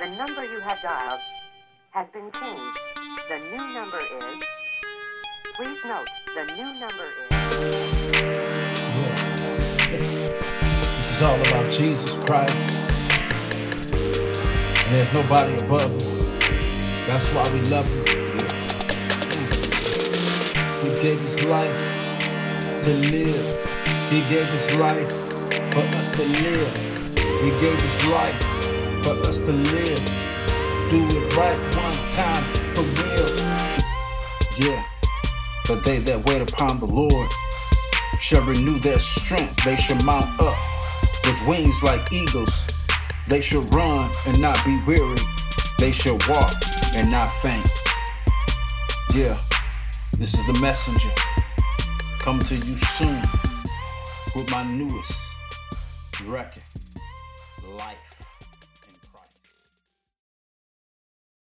The number you have dialed has been changed. The new number is. Please note, the new number is. This is all about Jesus Christ. And there's nobody above him. That's why we love him. He gave his life to live. He gave his life for us to live. He gave his life for us to live. Do it right one time for real. Yeah. But they that wait upon the Lord shall renew their strength. They shall mount up with wings like eagles. They shall run and not be weary. They shall walk and not faint. Yeah, this is the messenger. Coming to you soon with my newest record, Life.